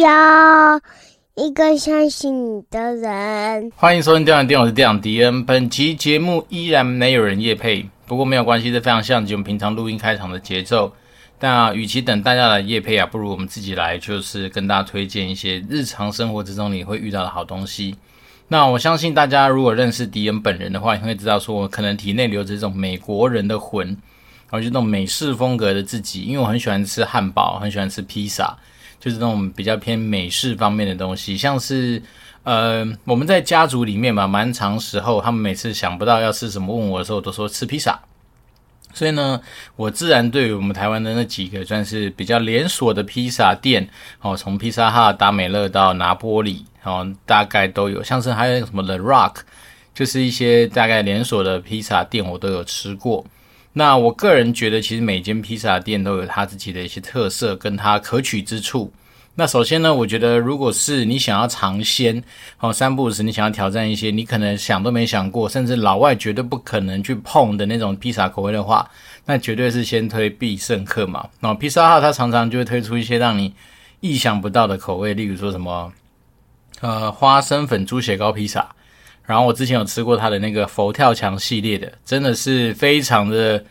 要一个相信你的人。欢迎收听《电玩店》，我是店长迪恩。本期节目依然没有人夜配，不过没有关系，这非常像极我们平常录音开场的节奏。但啊，与其等大家来夜配啊，不如我们自己来，就是跟大家推荐一些日常生活之中你会遇到的好东西。那我相信大家如果认识迪恩本人的话，你会知道说我可能体内流着这种美国人的魂，然后就那种美式风格的自己，因为我很喜欢吃汉堡，很喜欢吃披萨，就是那种比较偏美式方面的东西，像是呃我们在家族里面嘛，蛮长时候他们每次想不到要吃什么问我的时候，都说吃披萨。所以呢，我自然对于我们台湾的那几个算是比较连锁的披萨店，哦，从披萨哈、达美乐到拿坡里，哦，大概都有。像是还有什么 The Rock，就是一些大概连锁的披萨店，我都有吃过。那我个人觉得，其实每间披萨店都有它自己的一些特色，跟它可取之处。那首先呢，我觉得如果是你想要尝鲜，哦，三不五时你想要挑战一些你可能想都没想过，甚至老外绝对不可能去碰的那种披萨口味的话，那绝对是先推必胜客嘛。那披萨哈它常常就会推出一些让你意想不到的口味，例如说什么，呃，花生粉猪血糕披萨。然后我之前有吃过它的那个佛跳墙系列的，真的是非常的。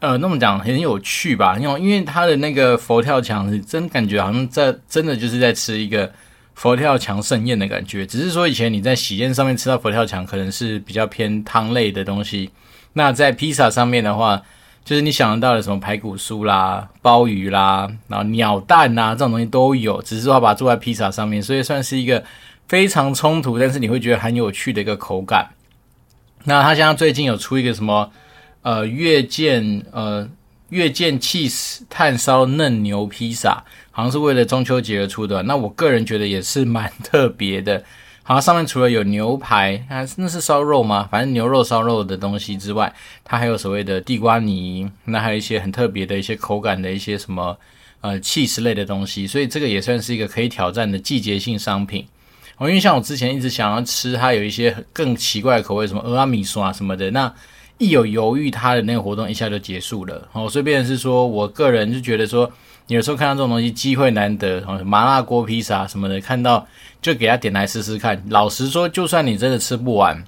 呃，那么讲很有趣吧？因为因为它的那个佛跳墙是真感觉好像在真的就是在吃一个佛跳墙盛宴的感觉。只是说以前你在喜宴上面吃到佛跳墙，可能是比较偏汤类的东西。那在披萨上面的话，就是你想得到的什么排骨酥啦、鲍鱼啦，然后鸟蛋呐这种东西都有。只是说把它做在披萨上面，所以算是一个非常冲突，但是你会觉得很有趣的一个口感。那他现在最近有出一个什么？呃，月见呃月见 cheese 炭烧嫩牛披萨，好像是为了中秋节而出的。那我个人觉得也是蛮特别的。好像上面除了有牛排，还是那是烧肉吗？反正牛肉烧肉的东西之外，它还有所谓的地瓜泥，那还有一些很特别的一些口感的一些什么呃 cheese 类的东西。所以这个也算是一个可以挑战的季节性商品。哦，因为像我之前一直想要吃它有一些更奇怪的口味，什么阿米线啊什么的，那。一有犹豫，它的那个活动一下就结束了。哦，所以变成是说，我个人就觉得说，有时候看到这种东西，机会难得。哦，麻辣锅披萨什么的，看到就给他点来试试看。老实说，就算你真的吃不完。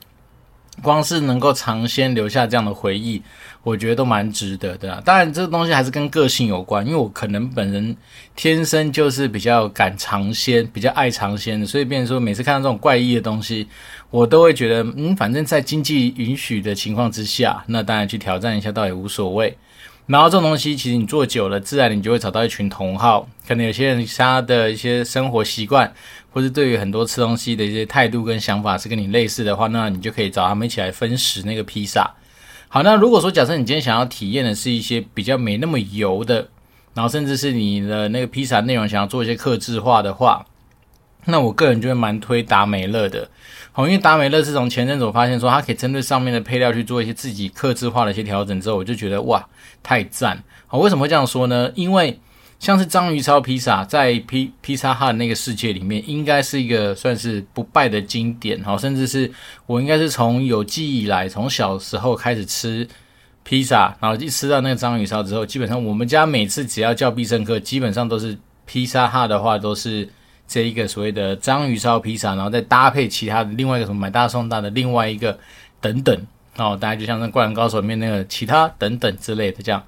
光是能够尝鲜留下这样的回忆，我觉得都蛮值得的。当然，这个东西还是跟个性有关，因为我可能本人天生就是比较敢尝鲜，比较爱尝鲜的，所以变成说每次看到这种怪异的东西，我都会觉得，嗯，反正在经济允许的情况之下，那当然去挑战一下倒也无所谓。然后这种东西其实你做久了，自然你就会找到一群同好，可能有些人他的一些生活习惯。或是对于很多吃东西的一些态度跟想法是跟你类似的话，那你就可以找他们一起来分食那个披萨。好，那如果说假设你今天想要体验的是一些比较没那么油的，然后甚至是你的那个披萨内容想要做一些克制化的话，那我个人就会蛮推达美乐的。好，因为达美乐是从前阵子我发现说它可以针对上面的配料去做一些自己克制化的一些调整之后，我就觉得哇，太赞。好，为什么会这样说呢？因为像是章鱼烧披萨，在披披萨哈那个世界里面，应该是一个算是不败的经典，哈，甚至是我应该是从有记忆以来，从小时候开始吃披萨，然后一吃到那个章鱼烧之后，基本上我们家每次只要叫必胜客，基本上都是披萨哈的话，都是这一个所谓的章鱼烧披萨，然后再搭配其他的另外一个什么买大送大的另外一个等等，哦，大家就像那灌篮高手里面那个其他等等之类的这样。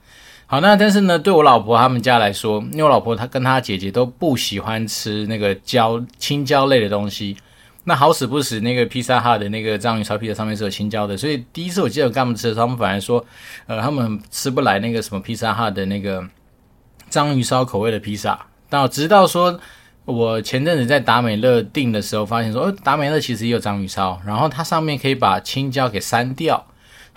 好，那但是呢，对我老婆他们家来说，因为我老婆她跟她姐姐都不喜欢吃那个椒青椒类的东西。那好死不死，那个披萨哈的那个章鱼烧披萨上面是有青椒的，所以第一次我记得我跟他们吃的时候，他们反而说，呃，他们吃不来那个什么披萨哈的那个章鱼烧口味的披萨。到直到说我前阵子在达美乐订的时候，发现说，呃，达美乐其实也有章鱼烧，然后它上面可以把青椒给删掉。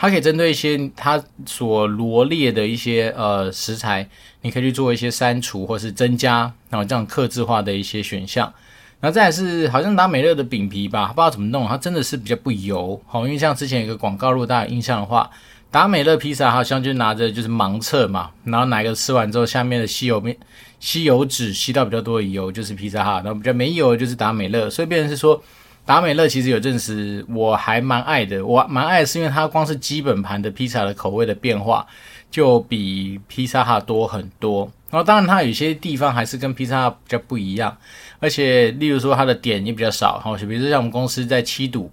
它可以针对一些它所罗列的一些呃食材，你可以去做一些删除或是增加，然后这样克制化的一些选项。然后再来是好像达美乐的饼皮吧，不知道怎么弄，它真的是比较不油。好，因为像之前有一个广告，如果大家有印象的话，达美乐披萨好像就拿着就是盲测嘛，然后哪个吃完之后下面的吸油面吸油纸吸到比较多的油就是披萨哈，然后比较没油就是达美乐，所以变成是说。达美乐其实有阵时我还蛮爱的，我蛮爱是因为它光是基本盘的披萨的口味的变化就比披萨哈多很多。然后当然它有些地方还是跟披萨哈比较不一样，而且例如说它的点也比较少，哈，比如说像我们公司在七堵。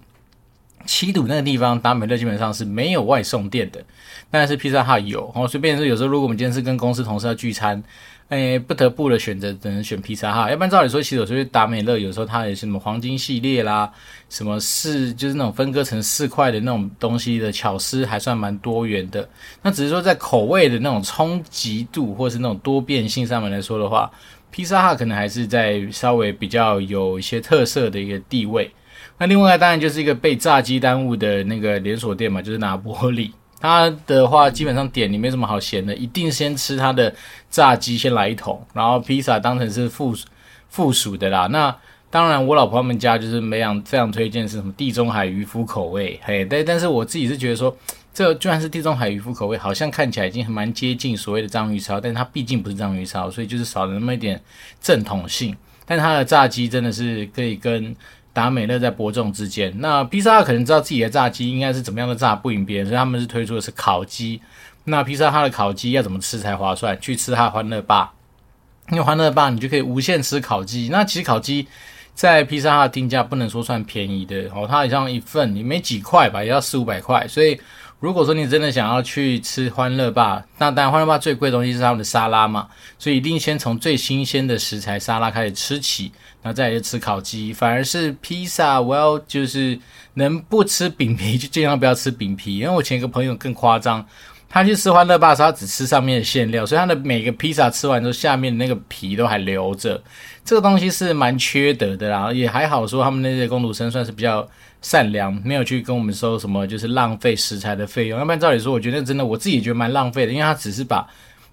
七堵那个地方，达美乐基本上是没有外送店的，但是披萨哈有哦。所以变成有时候，如果我们今天是跟公司同事要聚餐，诶，不得不的选择只能选披萨哈。要不然照理说，其实有时候达美乐有时候它也是什么黄金系列啦，什么四就是那种分割成四块的那种东西的巧思还算蛮多元的。那只是说在口味的那种冲击度或是那种多变性上面来说的话，披萨哈可能还是在稍微比较有一些特色的一个地位。那另外当然就是一个被炸鸡耽误的那个连锁店嘛，就是拿玻璃。它的话基本上点你没什么好嫌的，一定先吃它的炸鸡，先来一桶，然后披萨当成是附附属的啦。那当然我老婆他们家就是没常非常推荐是什么地中海渔夫口味，嘿，但但是我自己是觉得说，这居然是地中海渔夫口味，好像看起来已经很蛮接近所谓的章鱼烧，但是它毕竟不是章鱼烧，所以就是少了那么一点正统性。但它的炸鸡真的是可以跟。达美乐在伯仲之间，那披萨可能知道自己的炸鸡应该是怎么样的炸不赢别人，所以他们是推出的是烤鸡。那披萨哈的烤鸡要怎么吃才划算？去吃它的欢乐霸，因为欢乐霸你就可以无限吃烤鸡。那其实烤鸡在披萨哈的定价不能说算便宜的哦，它好像一份也没几块吧，也要四五百块，所以。如果说你真的想要去吃欢乐霸，那当然欢乐霸最贵的东西是他们的沙拉嘛，所以一定先从最新鲜的食材沙拉开始吃起，然后再来就吃烤鸡。反而是披萨，我要就是能不吃饼皮 就尽量不要吃饼皮，因为我前一个朋友更夸张，他去吃欢乐吧时候他只吃上面的馅料，所以他的每个披萨吃完之后下面那个皮都还留着，这个东西是蛮缺德的啦，也还好说他们那些工读生算是比较。善良，没有去跟我们收什么，就是浪费食材的费用。要不然照理说，我觉得真的我自己觉得蛮浪费的，因为他只是把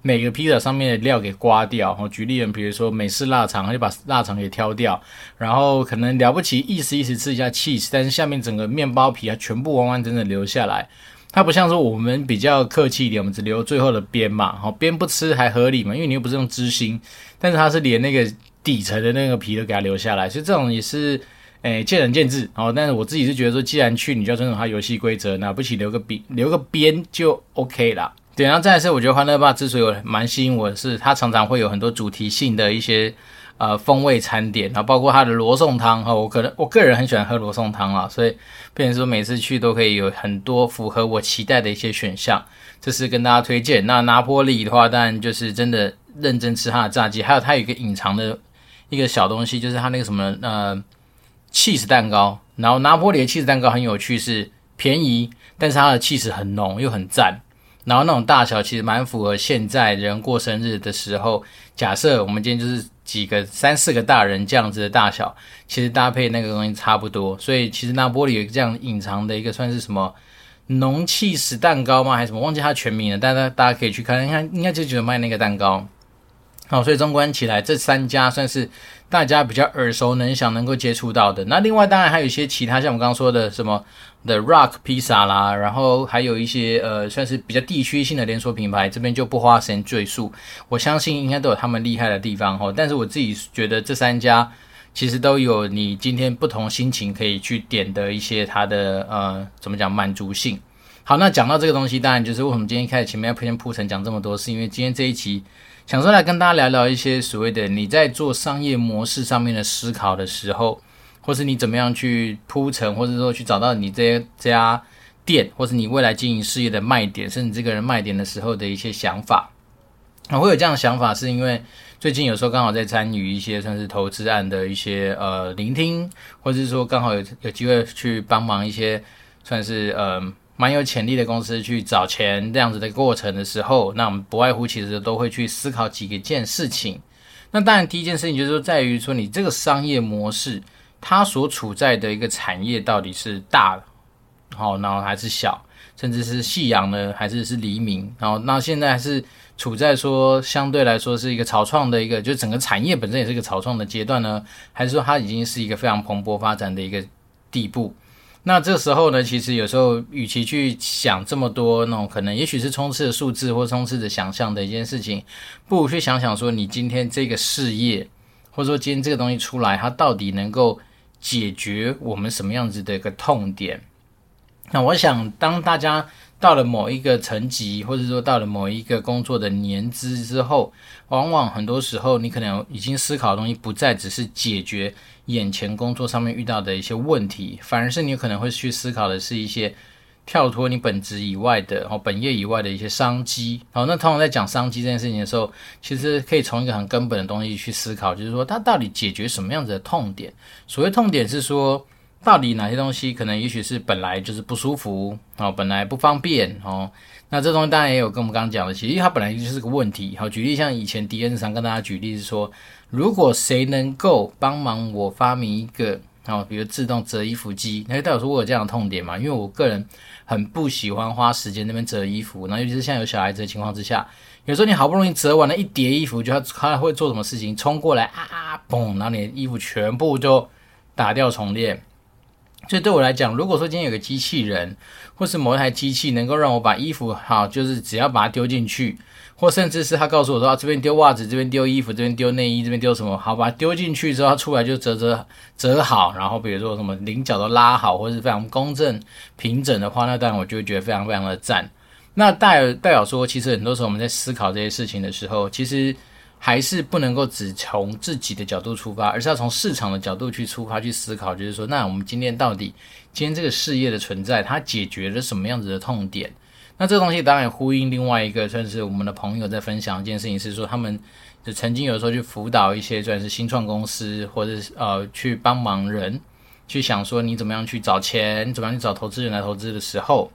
每个披萨上面的料给刮掉。然后举例，比如说美式腊肠，他就把腊肠给挑掉，然后可能了不起意思意思吃一下 cheese，但是下面整个面包皮啊全部完完整整留下来。它不像说我们比较客气一点，我们只留最后的边嘛，好边不吃还合理嘛，因为你又不是用芝心，但是它是连那个底层的那个皮都给它留下来，所以这种也是。诶，见仁见智哦，但是我自己是觉得说，既然去，你就要遵守它游戏规则，那不起留个边，留个边就 OK 啦。对，然后再来是，我觉得欢乐吧之所以蛮吸引我的是，它常常会有很多主题性的一些呃风味餐点，然后包括它的罗宋汤哈，我可能我个人很喜欢喝罗宋汤啦，所以变成说每次去都可以有很多符合我期待的一些选项，这是跟大家推荐。那拿坡里的话，当然就是真的认真吃它的炸鸡，还有它有一个隐藏的一个小东西，就是它那个什么呃。气死蛋糕，然后拿坡里的气死蛋糕很有趣，是便宜，但是它的起司很浓又很赞，然后那种大小其实蛮符合现在人过生日的时候，假设我们今天就是几个三四个大人这样子的大小，其实搭配那个东西差不多，所以其实拿坡里有这样隐藏的一个算是什么浓气死蛋糕吗？还是什么？忘记它全名了，但是大家可以去看，应该应该就只有卖那个蛋糕。好，所以纵观起来，这三家算是大家比较耳熟能详、能够接触到的。那另外当然还有一些其他，像我刚刚说的什么 The Rock 披萨啦，然后还有一些呃，算是比较地区性的连锁品牌，这边就不花时间赘述。我相信应该都有他们厉害的地方哈。但是我自己觉得这三家其实都有你今天不同心情可以去点的一些它的呃，怎么讲满足性。好，那讲到这个东西，当然就是为什么今天开始前面要先铺陈讲这么多，是因为今天这一期。想说来跟大家聊聊一些所谓的你在做商业模式上面的思考的时候，或是你怎么样去铺陈，或者说去找到你这家店，或是你未来经营事业的卖点，甚至这个人卖点的时候的一些想法。我会有这样的想法，是因为最近有时候刚好在参与一些算是投资案的一些呃聆听，或者是说刚好有有机会去帮忙一些算是呃。蛮有潜力的公司去找钱这样子的过程的时候，那我们不外乎其实都会去思考几个件事情。那当然第一件事情就是说，在于说你这个商业模式，它所处在的一个产业到底是大，好，然后还是小，甚至是夕阳呢，还是是黎明？然后那现在是处在说相对来说是一个草创的一个，就整个产业本身也是一个草创的阶段呢，还是说它已经是一个非常蓬勃发展的一个地步？那这时候呢，其实有时候，与其去想这么多那种可能，也许是充斥着数字或充斥着想象的一件事情，不如去想想说，你今天这个事业，或者说今天这个东西出来，它到底能够解决我们什么样子的一个痛点？那我想，当大家。到了某一个层级，或者说到了某一个工作的年资之后，往往很多时候你可能已经思考的东西不再只是解决眼前工作上面遇到的一些问题，反而是你可能会去思考的是一些跳脱你本职以外的哦，本业以外的一些商机。好，那通常在讲商机这件事情的时候，其实可以从一个很根本的东西去思考，就是说它到底解决什么样子的痛点。所谓痛点是说。到底哪些东西可能也许是本来就是不舒服哦，本来不方便哦。那这东西当然也有跟我们刚刚讲的，其实它本来就是个问题。好，举例像以前迪恩常跟大家举例是说，如果谁能够帮忙我发明一个哦，比如自动折衣服机，那就代表说我有这样的痛点嘛？因为我个人很不喜欢花时间那边折衣服，那尤其是像有小孩子的情况之下，有时候你好不容易折完了一叠衣服，就他他会做什么事情？冲过来啊，嘣，然后你的衣服全部就打掉重练。所以对我来讲，如果说今天有个机器人，或是某一台机器能够让我把衣服好，就是只要把它丢进去，或甚至是他告诉我说，啊，这边丢袜子，这边丢衣服，这边丢内衣，这边丢什么，好，把它丢进去之后，它出来就折折折好，然后比如说什么领角都拉好，或是非常公正平整的话，那当然我就会觉得非常非常的赞。那代代表说，其实很多时候我们在思考这些事情的时候，其实。还是不能够只从自己的角度出发，而是要从市场的角度去出发去思考，就是说，那我们今天到底今天这个事业的存在，它解决了什么样子的痛点？那这东西当然呼应另外一个，算是我们的朋友在分享一件事情，是说他们就曾经有时候去辅导一些算是新创公司，或者是呃去帮忙人去想说你怎么样去找钱，你怎么样去找投资人来投资的时候。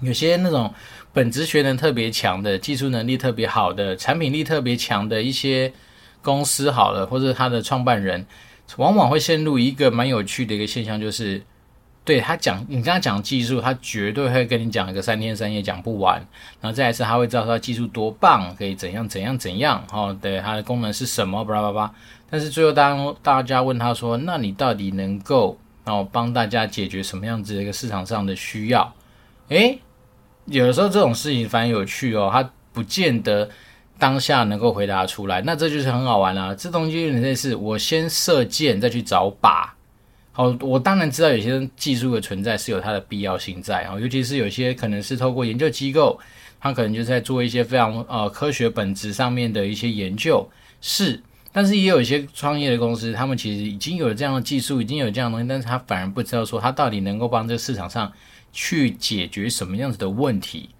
有些那种本职学能特别强的、技术能力特别好的、产品力特别强的一些公司，好了，或者他的创办人，往往会陷入一个蛮有趣的一个现象，就是对他讲，你跟他讲技术，他绝对会跟你讲一个三天三夜讲不完。然后再一次，他会知道他技术多棒，可以怎样怎样怎样，哦，对，它的功能是什么，巴拉巴拉。但是最后当大家问他说，那你到底能够哦帮大家解决什么样子的一个市场上的需要？诶，有的时候这种事情反而有趣哦，他不见得当下能够回答出来，那这就是很好玩啦、啊。这东西有点类似，我先射箭再去找靶。好，我当然知道有些技术的存在是有它的必要性在啊，尤其是有些可能是透过研究机构，他可能就在做一些非常呃科学本质上面的一些研究，是。但是也有一些创业的公司，他们其实已经有了这样的技术，已经有这样的东西，但是他反而不知道说他到底能够帮这个市场上。去解决什么样子的问题？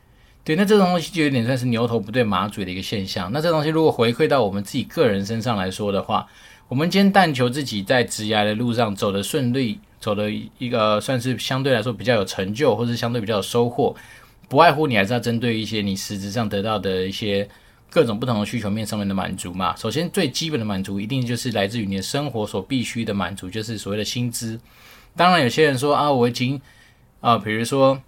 对，那这种东西就有点算是牛头不对马嘴的一个现象。那这东西如果回馈到我们自己个人身上来说的话，我们今天但求自己在职涯的路上走得顺利，走的一个算是相对来说比较有成就，或是相对比较有收获，不外乎你还是要针对一些你实质上得到的一些各种不同的需求面上面的满足嘛。首先最基本的满足一定就是来自于你的生活所必须的满足，就是所谓的薪资。当然有些人说啊，我已经。啊，比如说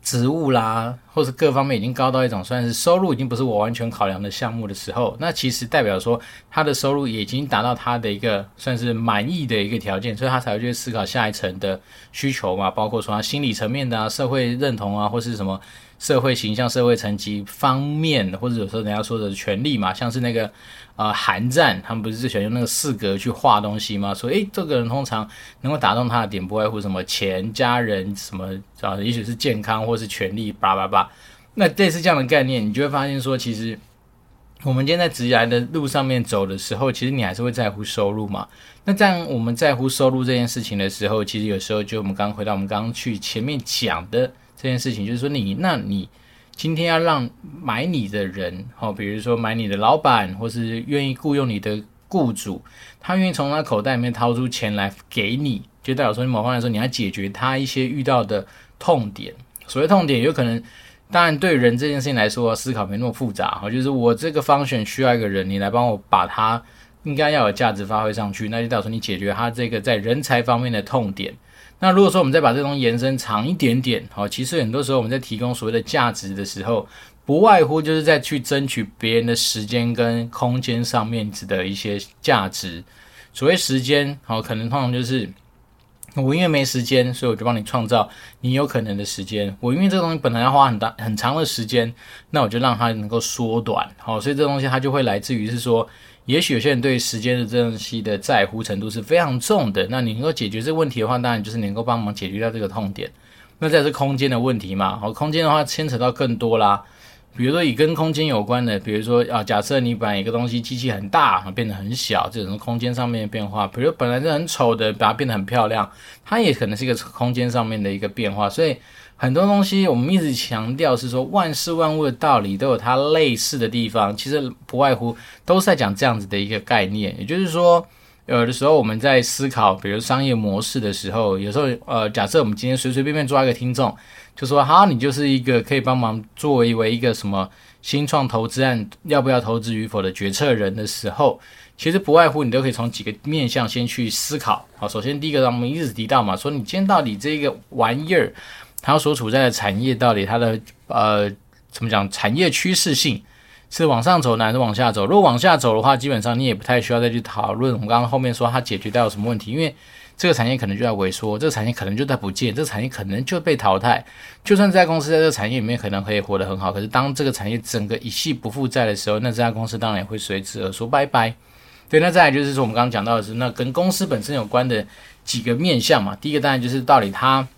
职务啦，或是各方面已经高到一种算是收入已经不是我完全考量的项目的时候，那其实代表说他的收入已经达到他的一个算是满意的一个条件，所以他才会去思考下一层的需求嘛，包括说他心理层面的啊、社会认同啊，或是什么。社会形象、社会层级方面，或者有时候人家说的权力嘛，像是那个呃韩战，他们不是最喜欢用那个四格去画东西吗？说诶，这个人通常能够打动他的点，不外乎什么钱、家人什么啊，也许是健康或是权力，叭叭叭。那类似这样的概念，你就会发现说，其实我们今天在职涯的路上面走的时候，其实你还是会在乎收入嘛。那这样我们在乎收入这件事情的时候，其实有时候就我们刚回到我们刚刚去前面讲的。这件事情就是说你，那你今天要让买你的人，好，比如说买你的老板，或是愿意雇佣你的雇主，他愿意从他口袋里面掏出钱来给你，就代表说，你某方面来说，你要解决他一些遇到的痛点。所谓痛点，有可能，当然对人这件事情来说，思考没那么复杂，哈，就是我这个方选需要一个人，你来帮我把他应该要有价值发挥上去，那就代表说你解决他这个在人才方面的痛点。那如果说我们再把这东西延伸长一点点，好，其实很多时候我们在提供所谓的价值的时候，不外乎就是在去争取别人的时间跟空间上面的一些价值。所谓时间，好，可能通常就是我因为没时间，所以我就帮你创造你有可能的时间。我因为这个东西本来要花很大很长的时间，那我就让它能够缩短，好，所以这东西它就会来自于是说。也许有些人对时间的这东西的在乎程度是非常重的。那你能够解决这个问题的话，当然就是能够帮忙解决掉这个痛点。那这是空间的问题嘛？好，空间的话牵扯到更多啦。比如说以跟空间有关的，比如说啊，假设你把一个东西机器很大，变得很小，这种空间上面的变化。比如本来是很丑的，把它变得很漂亮，它也可能是一个空间上面的一个变化。所以很多东西我们一直强调是说万事万物的道理都有它类似的地方，其实不外乎都是在讲这样子的一个概念。也就是说，有的时候我们在思考，比如商业模式的时候，有时候呃，假设我们今天随随便便抓一个听众。就说哈，你就是一个可以帮忙作为一为一个什么新创投资案要不要投资与否的决策人的时候，其实不外乎你都可以从几个面向先去思考。好，首先第一个，我们一直提到嘛，说你今天到底这个玩意儿，它所处在的产业到底它的呃怎么讲，产业趋势性是往上走呢，还是往下走？如果往下走的话，基本上你也不太需要再去讨论我们刚刚后面说它解决掉有什么问题，因为。这个产业可能就在萎缩，这个产业可能就在不见，这个产业可能就被淘汰。就算这家公司在这个产业里面可能可以活得很好，可是当这个产业整个一系不负债的时候，那这家公司当然也会随之而说拜拜。对，那再来就是说我们刚刚讲到的是那跟公司本身有关的几个面向嘛。第一个当然就是到底它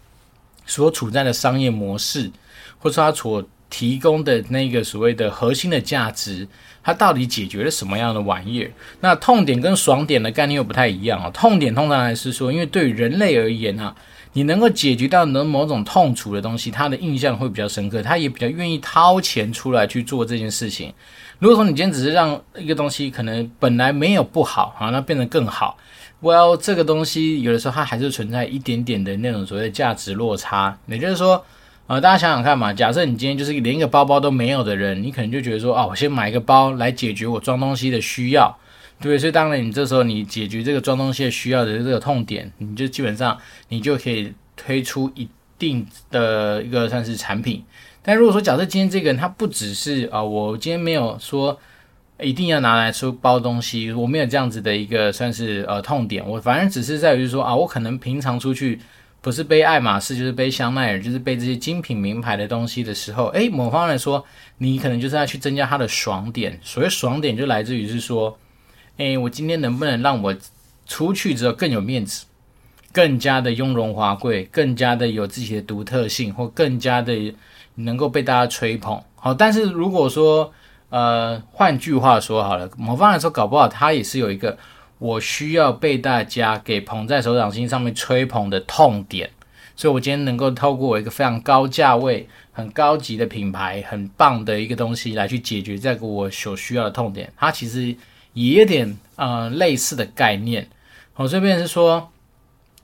所处在的商业模式，或者说它所提供的那个所谓的核心的价值。它到底解决了什么样的玩意儿？那痛点跟爽点的概念又不太一样啊。痛点通常来是说，因为对于人类而言啊，你能够解决到能某种痛楚的东西，他的印象会比较深刻，他也比较愿意掏钱出来去做这件事情。如果说你今天只是让一个东西可能本来没有不好啊，那变得更好，Well，这个东西有的时候它还是存在一点点的那种所谓的价值落差，也就是说。呃，大家想想看嘛，假设你今天就是连一个包包都没有的人，你可能就觉得说，啊，我先买一个包来解决我装东西的需要，对不对？所以当然，你这时候你解决这个装东西的需要的这个痛点，你就基本上你就可以推出一定的一个算是产品。但如果说假设今天这个人他不只是啊，我今天没有说一定要拿来说包东西，我没有这样子的一个算是呃痛点，我反而只是在于说啊，我可能平常出去。不是背爱马仕，就是背香奈儿，就是背这些精品名牌的东西的时候，诶，某方来说，你可能就是要去增加它的爽点。所谓爽点，就来自于是说，诶，我今天能不能让我出去之后更有面子，更加的雍容华贵，更加的有自己的独特性，或更加的能够被大家吹捧。好，但是如果说，呃，换句话说好了，某方来说，搞不好它也是有一个。我需要被大家给捧在手掌心上面吹捧的痛点，所以我今天能够透过我一个非常高价位、很高级的品牌、很棒的一个东西来去解决这个我所需要的痛点，它其实也有点呃类似的概念。好，这边是说，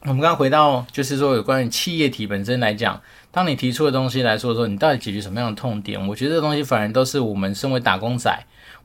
我们刚刚回到就是说有关于企业体本身来讲，当你提出的东西来说说，你到底解决什么样的痛点？我觉得这东西反而都是我们身为打工仔。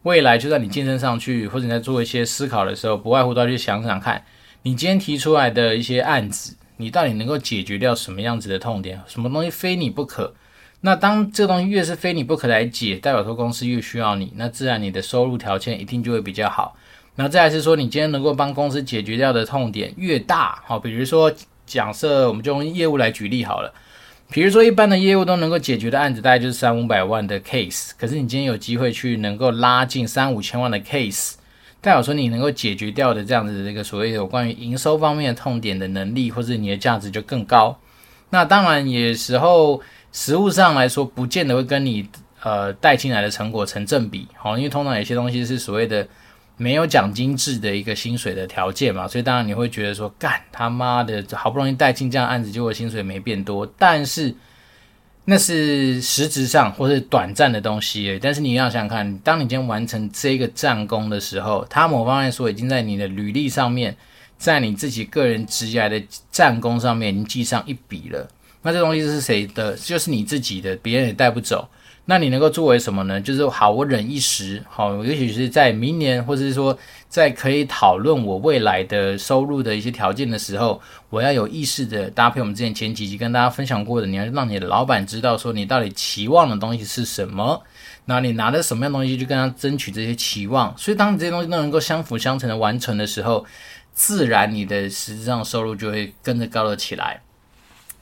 未来就算你晋升上去，或者你在做一些思考的时候，不外乎都要去想想看，你今天提出来的一些案子，你到底能够解决掉什么样子的痛点？什么东西非你不可？那当这个东西越是非你不可来解，代表说公司越需要你，那自然你的收入条件一定就会比较好。那再来是说，你今天能够帮公司解决掉的痛点越大，好，比如说假设我们就用业务来举例好了。比如说，一般的业务都能够解决的案子，大概就是三五百万的 case。可是你今天有机会去能够拉近三五千万的 case，代表说你能够解决掉的这样子的这个所谓有关于营收方面的痛点的能力，或者你的价值就更高。那当然，有时候实物上来说，不见得会跟你呃带进来的成果成正比。好，因为通常有些东西是所谓的。没有奖金制的一个薪水的条件嘛，所以当然你会觉得说，干他妈的，好不容易带进这样案子，结果薪水没变多。但是那是实质上或是短暂的东西。但是你要想想看，当你今天完成这个战功的时候，他某方面说已经在你的履历上面，在你自己个人职业的战功上面已经记上一笔了。那这东西是谁的？就是你自己的，别人也带不走。那你能够作为什么呢？就是好，我忍一时，好，也许是在明年，或者是说在可以讨论我未来的收入的一些条件的时候，我要有意识的搭配我们之前前几集跟大家分享过的，你要让你的老板知道说你到底期望的东西是什么，那你拿着什么样东西去跟他争取这些期望，所以当你这些东西都能够相辅相成的完成的时候，自然你的实质上收入就会跟着高了起来。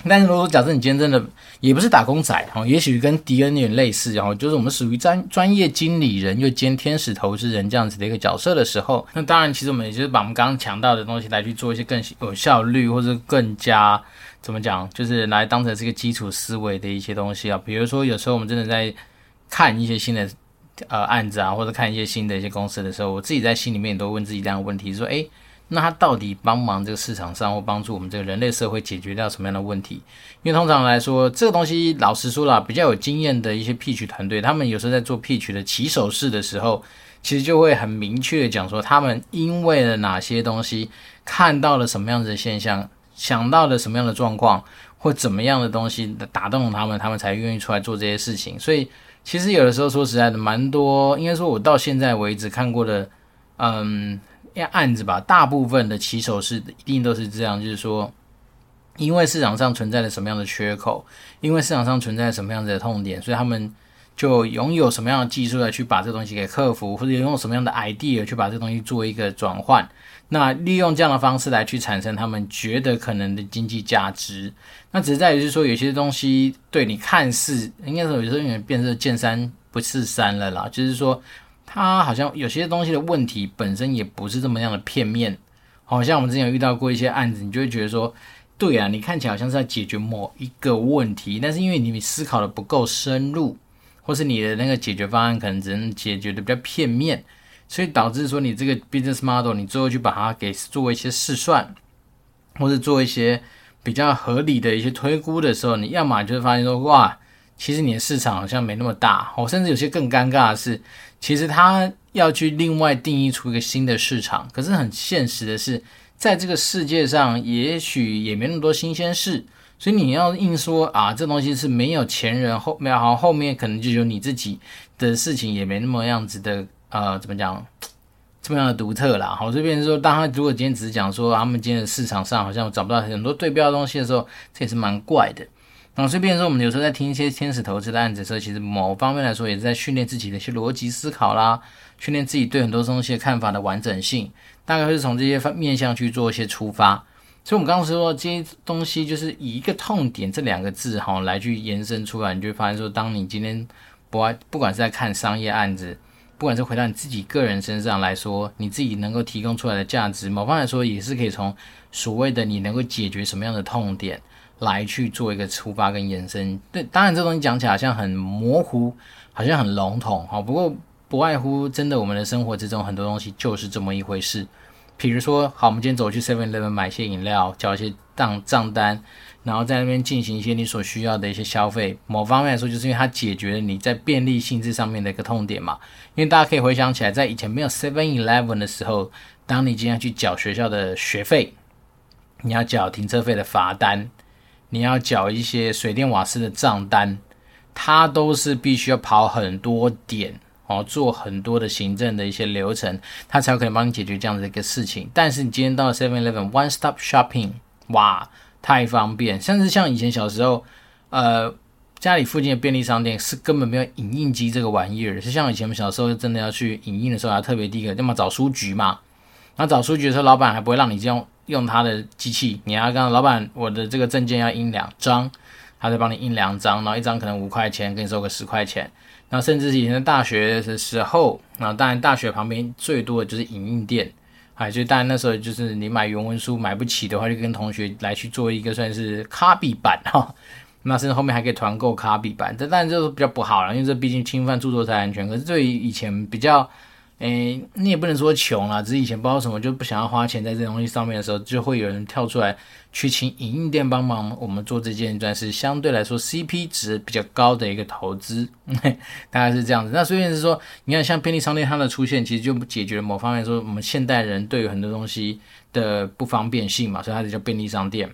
但是如果假设你今天真的也不是打工仔哈，也许跟迪恩有点类似，然后就是我们属于专专业经理人又兼天使投资人这样子的一个角色的时候，那当然其实我们也就是把我们刚刚强调的东西来去做一些更有效率或者更加怎么讲，就是来当成这个基础思维的一些东西啊。比如说有时候我们真的在看一些新的呃案子啊，或者看一些新的一些公司的时候，我自己在心里面也都问自己这样的问题：说，诶。那他到底帮忙这个市场上，或帮助我们这个人类社会解决掉什么样的问题？因为通常来说，这个东西老实说啦，比较有经验的一些 pitch 团队，他们有时候在做 pitch 的起手式的时候，其实就会很明确的讲说，他们因为了哪些东西，看到了什么样子的现象，想到了什么样的状况，或怎么样的东西打动了他们，他们才愿意出来做这些事情。所以，其实有的时候说实在的，蛮多，应该说我到现在为止看过的，嗯。要案子吧，大部分的起手是一定都是这样，就是说，因为市场上存在着什么样的缺口，因为市场上存在什么样子的痛点，所以他们就拥有什么样的技术来去把这东西给克服，或者拥有什么样的 idea 去把这东西做一个转换。那利用这样的方式来去产生他们觉得可能的经济价值。那只是在于是说，有些东西对你看似应该说有时候有点变成见山不是山了啦，就是说。它好像有些东西的问题本身也不是这么样的片面，好像我们之前有遇到过一些案子，你就会觉得说，对啊，你看起来好像是在解决某一个问题，但是因为你思考的不够深入，或是你的那个解决方案可能只能解决的比较片面，所以导致说你这个 business model 你最后去把它给做一些试算，或者做一些比较合理的一些推估的时候，你要么就会发现说，哇，其实你的市场好像没那么大，我，甚至有些更尴尬的是。其实他要去另外定义出一个新的市场，可是很现实的是，在这个世界上，也许也没那么多新鲜事，所以你要硬说啊，这东西是没有前人后没有好，后面可能就有你自己的事情，也没那么样子的呃，怎么讲，这么样的独特啦。好，这边说，当他如果今天只是讲说他们今天的市场上好像找不到很多对标的东西的时候，这也是蛮怪的。那，所以变说，我们有时候在听一些天使投资的案子的时候，其实某方面来说，也是在训练自己的一些逻辑思考啦，训练自己对很多东西的看法的完整性。大概会是从这些方面向去做一些出发。所以，我们刚刚说这些东西，就是以一个痛点这两个字哈来去延伸出来，你就会发现说，当你今天不爱，不管是在看商业案子，不管是回到你自己个人身上来说，你自己能够提供出来的价值，某方来说，也是可以从所谓的你能够解决什么样的痛点。来去做一个出发跟延伸，对，当然这东西讲起来好像很模糊，好像很笼统，哈。不过不外乎真的我们的生活之中很多东西就是这么一回事。比如说，好，我们今天走去 Seven Eleven 买一些饮料，缴一些账账单，然后在那边进行一些你所需要的一些消费。某方面来说，就是因为它解决了你在便利性质上面的一个痛点嘛。因为大家可以回想起来，在以前没有 Seven Eleven 的时候，当你今天去缴学校的学费，你要缴停车费的罚单。你要缴一些水电瓦斯的账单，它都是必须要跑很多点哦，做很多的行政的一些流程，它才有可能帮你解决这样的一个事情。但是你今天到了 Seven Eleven One Stop Shopping，哇，太方便！甚至像以前小时候，呃，家里附近的便利商店是根本没有影印机这个玩意儿，是像以前我们小时候真的要去影印的时候，要特别第一个要么找书局嘛，然后找书局的时候，老板还不会让你这样。用他的机器，你要跟老板，我的这个证件要印两张，他再帮你印两张，然后一张可能五块钱，给你收个十块钱。然后甚至以前的大学的时候，那当然大学旁边最多的就是影印店，哎，所以当然那时候就是你买原文书买不起的话，就跟同学来去做一个算是卡比版哈。那甚至后面还可以团购卡比版，这当然就是比较不好了，因为这毕竟侵犯著作财产权。可是对于以前比较。诶，你也不能说穷啦，只是以前不知道什么就不想要花钱在这东西上面的时候，就会有人跳出来去请影印店帮忙我们做这件，算是相对来说 CP 值比较高的一个投资，大概是这样子。那所以是说，你看像便利商店它的出现，其实就解决了某方面说我们现代人对于很多东西的不方便性嘛，所以它就叫便利商店。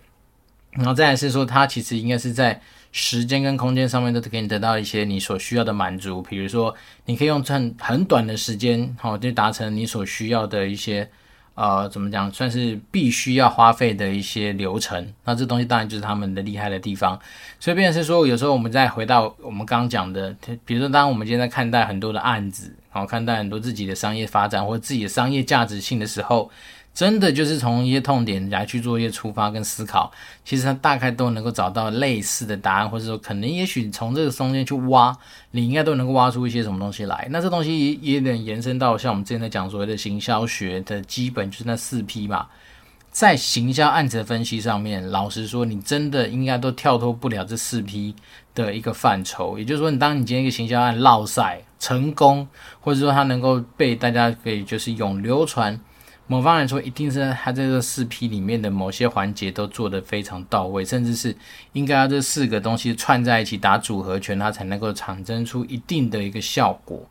然后再来是说，它其实应该是在。时间跟空间上面都可以得到一些你所需要的满足，比如说你可以用很很短的时间，好就达成你所需要的一些呃怎么讲，算是必须要花费的一些流程。那这东西当然就是他们的厉害的地方。所以变是说，有时候我们再回到我们刚刚讲的，比如说当我们今天在看待很多的案子，然后看待很多自己的商业发展或自己的商业价值性的时候。真的就是从一些痛点来去做一些出发跟思考，其实他大概都能够找到类似的答案，或者说可能也许从这个中间去挖，你应该都能够挖出一些什么东西来。那这东西也也能延伸到像我们之前在讲所谓的行销学的基本，就是那四 P 嘛。在行销案子的分析上面，老实说，你真的应该都跳脱不了这四 P 的一个范畴。也就是说，你当你今天一个行销案落赛成功，或者说它能够被大家可以就是永流传，某方来说，一定是他在这四 P 里面的某些环节都做得非常到位，甚至是应该要这四个东西串在一起打组合拳，它才能够产生出一定的一个效果。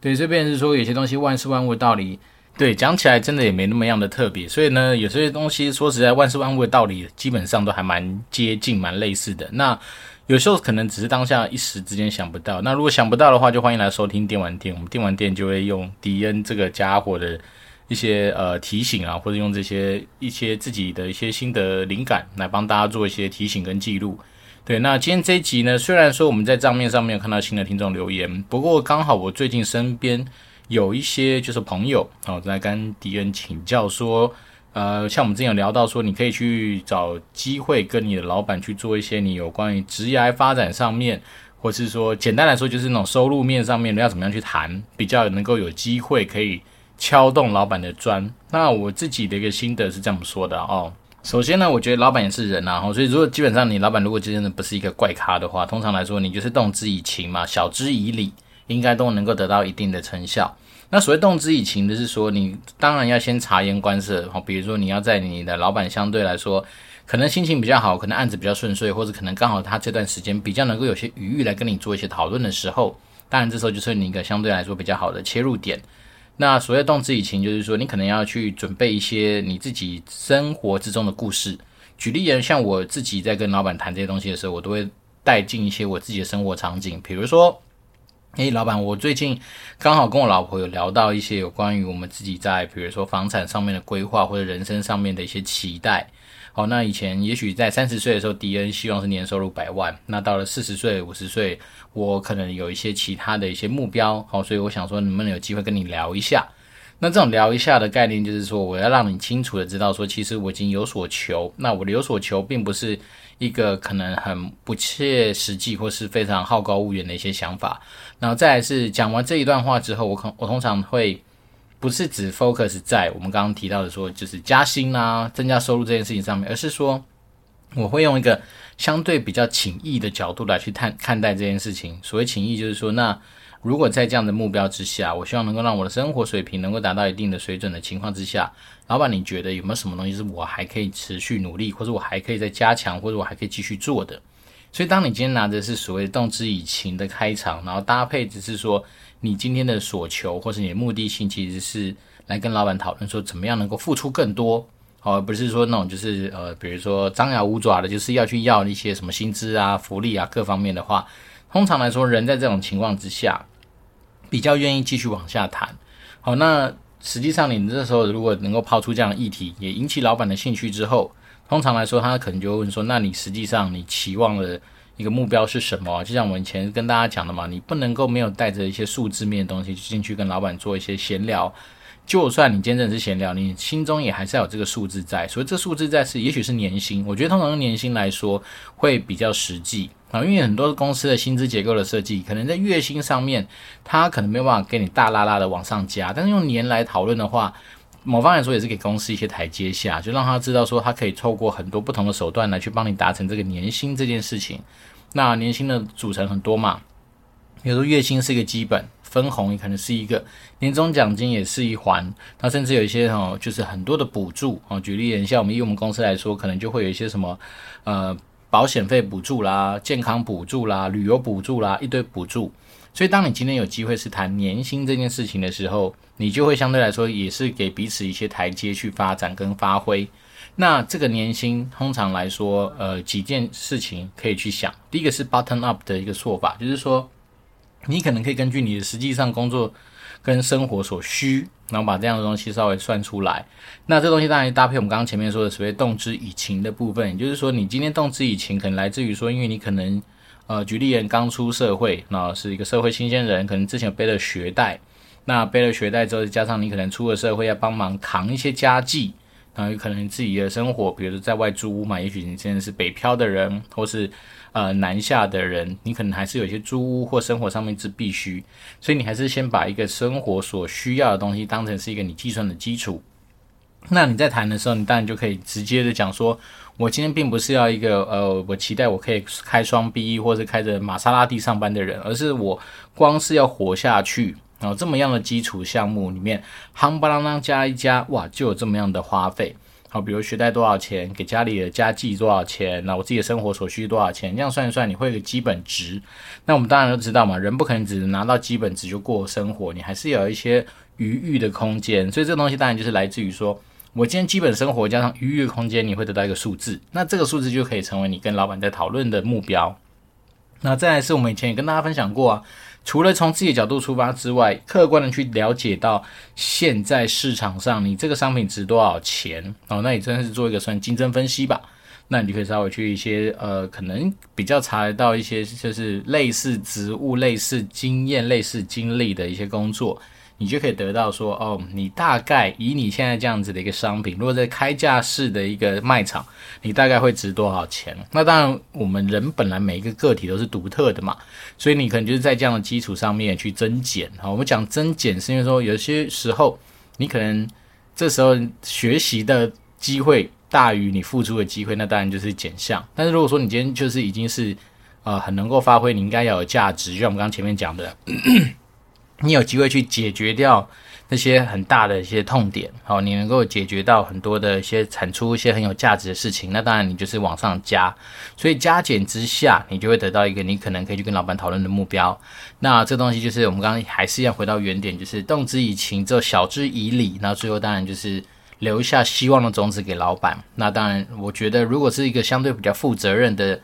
对，这边是说有些东西万事万物的道理。对，讲起来真的也没那么样的特别，所以呢，有些东西说实在，万事万物的道理基本上都还蛮接近、蛮类似的。那有时候可能只是当下一时之间想不到。那如果想不到的话，就欢迎来收听电玩店。我们电玩店就会用迪恩这个家伙的一些呃提醒啊，或者用这些一些自己的一些心得灵感来帮大家做一些提醒跟记录。对，那今天这一集呢，虽然说我们在账面上没有看到新的听众留言，不过刚好我最近身边。有一些就是朋友哦，在跟迪恩请教说，呃，像我们之前有聊到说，你可以去找机会跟你的老板去做一些你有关于职业发展上面，或是说简单来说就是那种收入面上面要怎么样去谈，比较能够有机会可以敲动老板的砖。那我自己的一个心得是这么说的哦。首先呢，我觉得老板也是人呐，所以如果基本上你老板如果真的不是一个怪咖的话，通常来说你就是动之以情嘛，晓之以理。应该都能够得到一定的成效。那所谓动之以情的是说，你当然要先察言观色。好，比如说你要在你的老板相对来说，可能心情比较好，可能案子比较顺遂，或者可能刚好他这段时间比较能够有些余裕来跟你做一些讨论的时候，当然这时候就是你一个相对来说比较好的切入点。那所谓动之以情，就是说你可能要去准备一些你自己生活之中的故事。举例而言，像我自己在跟老板谈这些东西的时候，我都会带进一些我自己的生活场景，比如说。诶，老板，我最近刚好跟我老婆有聊到一些有关于我们自己在，比如说房产上面的规划，或者人生上面的一些期待。好，那以前也许在三十岁的时候，迪恩希望是年收入百万。那到了四十岁、五十岁，我可能有一些其他的一些目标。好，所以我想说，能不能有机会跟你聊一下？那这种聊一下的概念，就是说，我要让你清楚的知道，说其实我已经有所求。那我的有所求，并不是。一个可能很不切实际或是非常好高骛远的一些想法，然后再来是讲完这一段话之后，我可我通常会不是只 focus 在我们刚刚提到的说就是加薪啊、增加收入这件事情上面，而是说我会用一个相对比较浅易的角度来去看看待这件事情。所谓浅易，就是说那。如果在这样的目标之下，我希望能够让我的生活水平能够达到一定的水准的情况之下，老板，你觉得有没有什么东西是我还可以持续努力，或者我还可以再加强，或者我还可以继续做的？所以，当你今天拿的是所谓动之以情的开场，然后搭配只是说你今天的所求，或是你的目的性，其实是来跟老板讨论说怎么样能够付出更多，而不是说那种就是呃，比如说张牙舞爪的，就是要去要一些什么薪资啊、福利啊各方面的话。通常来说，人在这种情况之下，比较愿意继续往下谈。好，那实际上你这时候如果能够抛出这样的议题，也引起老板的兴趣之后，通常来说，他可能就会问说：“那你实际上你期望的一个目标是什么？”就像我们以前跟大家讲的嘛，你不能够没有带着一些数字面的东西进去跟老板做一些闲聊。就算你真的是闲聊，你心中也还是要有这个数字在。所以这数字在是，也许是年薪。我觉得通常用年薪来说会比较实际。啊，因为很多公司的薪资结构的设计，可能在月薪上面，它可能没有办法给你大拉拉的往上加，但是用年来讨论的话，某方来说也是给公司一些台阶下，就让他知道说，他可以透过很多不同的手段来去帮你达成这个年薪这件事情。那年薪的组成很多嘛，比如说月薪是一个基本，分红也可能是一个，年终奖金也是一环，那甚至有一些哦，就是很多的补助啊，举例像我们以我们公司来说，可能就会有一些什么，呃。保险费补助啦，健康补助啦，旅游补助啦，一堆补助。所以，当你今天有机会是谈年薪这件事情的时候，你就会相对来说也是给彼此一些台阶去发展跟发挥。那这个年薪通常来说，呃，几件事情可以去想。第一个是 button up 的一个做法，就是说，你可能可以根据你的实际上工作。跟生活所需，然后把这样的东西稍微算出来。那这东西当然搭配我们刚刚前面说的所谓动之以情的部分，也就是说，你今天动之以情，可能来自于说，因为你可能，呃，举例人刚出社会，那是一个社会新鲜人，可能之前背了学贷，那背了学贷之后，加上你可能出了社会要帮忙扛一些家计，然后有可能自己的生活，比如说在外租屋嘛，也许你现在是北漂的人，或是呃南下的人，你可能还是有些租屋或生活上面是必须，所以你还是先把一个生活所需要的东西当成是一个你计算的基础。那你在谈的时候，你当然就可以直接的讲说，我今天并不是要一个呃，我期待我可以开双 B 或者开着玛莎拉蒂上班的人，而是我光是要活下去。然后这么样的基础项目里面，夯不啷当加一加，哇，就有这么样的花费。好，比如学贷多少钱，给家里的家计多少钱，那我自己的生活所需多少钱，这样算一算，你会有个基本值。那我们当然都知道嘛，人不可能只拿到基本值就过生活，你还是有一些余裕的空间。所以这个东西当然就是来自于说，我今天基本生活加上余裕的空间，你会得到一个数字。那这个数字就可以成为你跟老板在讨论的目标。那再来是我们以前也跟大家分享过啊。除了从自己的角度出发之外，客观的去了解到现在市场上你这个商品值多少钱哦，那你真的是做一个算竞争分析吧。那你就可以稍微去一些呃，可能比较查得到一些就是类似职务、类似经验、类似经历的一些工作。你就可以得到说，哦，你大概以你现在这样子的一个商品，如果在开价式的一个卖场，你大概会值多少钱？那当然，我们人本来每一个个体都是独特的嘛，所以你可能就是在这样的基础上面去增减。好，我们讲增减是因为说有些时候你可能这时候学习的机会大于你付出的机会，那当然就是减项。但是如果说你今天就是已经是呃很能够发挥你应该要有价值，就像我们刚前面讲的。你有机会去解决掉那些很大的一些痛点，好，你能够解决到很多的一些产出一些很有价值的事情，那当然你就是往上加，所以加减之下，你就会得到一个你可能可以去跟老板讨论的目标。那这东西就是我们刚刚还是要回到原点，就是动之以情，之后晓之以理，那最后当然就是留下希望的种子给老板。那当然，我觉得如果是一个相对比较负责任的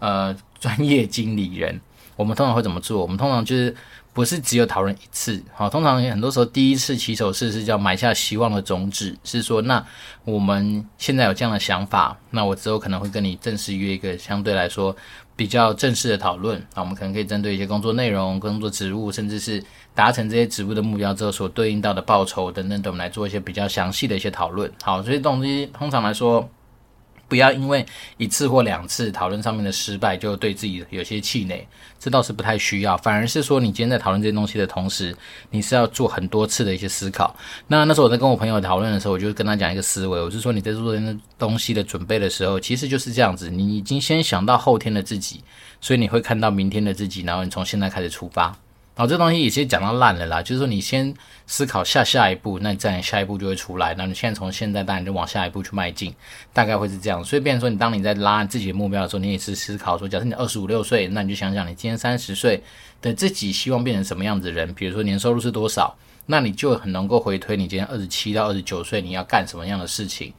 呃专业经理人，我们通常会怎么做？我们通常就是。不是只有讨论一次，好，通常很多时候第一次起手式是叫埋下希望的种子，是说，那我们现在有这样的想法，那我之后可能会跟你正式约一个相对来说比较正式的讨论，那我们可能可以针对一些工作内容、工作职务，甚至是达成这些职务的目标之后所对应到的报酬等等等，我们来做一些比较详细的一些讨论。好，所以东西通常来说。不要因为一次或两次讨论上面的失败，就对自己有些气馁，这倒是不太需要。反而是说，你今天在讨论这些东西的同时，你是要做很多次的一些思考。那那时候我在跟我朋友讨论的时候，我就跟他讲一个思维，我是说你在做这些东西的准备的时候，其实就是这样子，你已经先想到后天的自己，所以你会看到明天的自己，然后你从现在开始出发。好，这东西也先讲到烂了啦，就是说你先思考下下一步，那你自然下一步就会出来。那你现在从现在当然就往下一步去迈进，大概会是这样。所以，变成说你当你在拉自己的目标的时候，你也是思考说，假设你二十五六岁，那你就想想你今天三十岁的自己希望变成什么样子的人，比如说年收入是多少，那你就很能够回推你今天二十七到二十九岁你要干什么样的事情。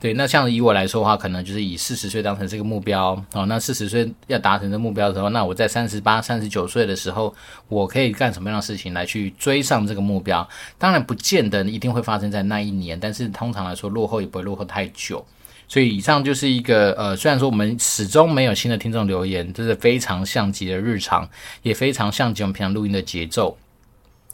对，那像以我来说的话，可能就是以四十岁当成这个目标哦。那四十岁要达成这目标的时候，那我在三十八、三十九岁的时候，我可以干什么样的事情来去追上这个目标？当然，不见得一定会发生在那一年，但是通常来说，落后也不会落后太久。所以，以上就是一个呃，虽然说我们始终没有新的听众留言，这是非常像极的日常，也非常像极我们平常录音的节奏。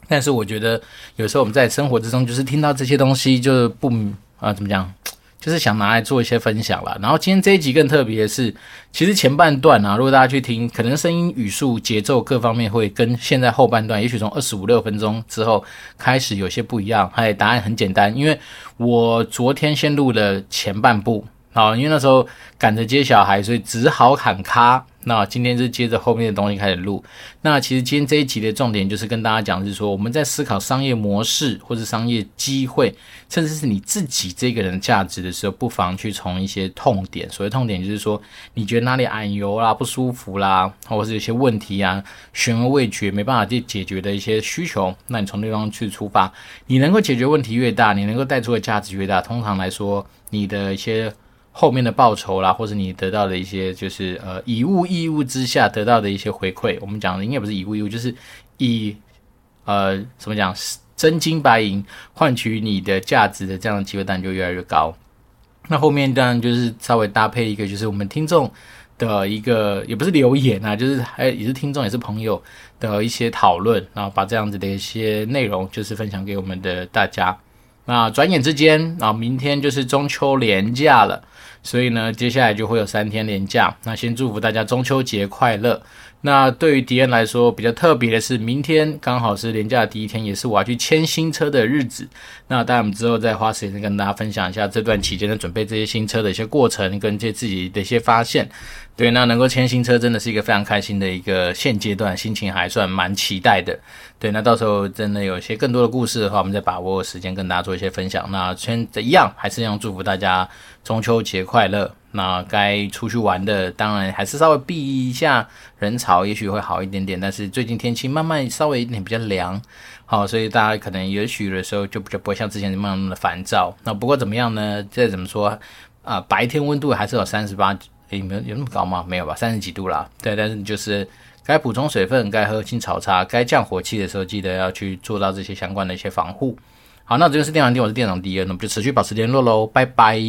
但是，我觉得有时候我们在生活之中，就是听到这些东西，就是不啊，怎么讲？就是想拿来做一些分享了，然后今天这一集更特别的是，其实前半段啊，如果大家去听，可能声音、语速、节奏各方面会跟现在后半段，也许从二十五六分钟之后开始有些不一样。还答案很简单，因为我昨天先录了前半部，好，因为那时候赶着接小孩，所以只好喊卡。那今天是接着后面的东西开始录。那其实今天这一集的重点就是跟大家讲，是说我们在思考商业模式或者商业机会，甚至是你自己这个人价值的时候，不妨去从一些痛点。所谓痛点，就是说你觉得哪里矮油啦、不舒服啦，或者是有些问题啊，悬而未决，没办法去解决的一些需求，那你从那方去出发，你能够解决问题越大，你能够带出的价值越大，通常来说，你的一些。后面的报酬啦，或者你得到的一些，就是呃以物易物之下得到的一些回馈。我们讲的应该不是以物易物，就是以呃怎么讲真金白银换取你的价值的这样的机会，当然就越来越高。那后面当然就是稍微搭配一个，就是我们听众的一个，也不是留言啊，就是还也是听众也是朋友的一些讨论，然后把这样子的一些内容就是分享给我们的大家。那转眼之间啊，明天就是中秋连假了，所以呢，接下来就会有三天连假。那先祝福大家中秋节快乐。那对于迪恩来说，比较特别的是，明天刚好是年假的第一天，也是我要去签新车的日子。那当然，我们之后再花时间跟大家分享一下这段期间的准备这些新车的一些过程，跟这自己的一些发现。对，那能够签新车真的是一个非常开心的一个现阶段，心情还算蛮期待的。对，那到时候真的有一些更多的故事的话，我们再把握时间跟大家做一些分享。那先一样，还是一样祝福大家中秋节快乐。那该出去玩的，当然还是稍微避一下人潮，也许会好一点点。但是最近天气慢慢稍微一点比较凉，好，所以大家可能也许的时候就比较不会像之前那么那么的烦躁。那不过怎么样呢？再怎么说啊、白天温度还是有三十八。诶，没有有那么高吗？没有吧，三十几度啦。对，但是就是该补充水分，该喝青草茶，该降火气的时候，记得要去做到这些相关的一些防护。好，那这边是电玩店，我是店长 D N，，那我们就持续保持联络喽，拜拜。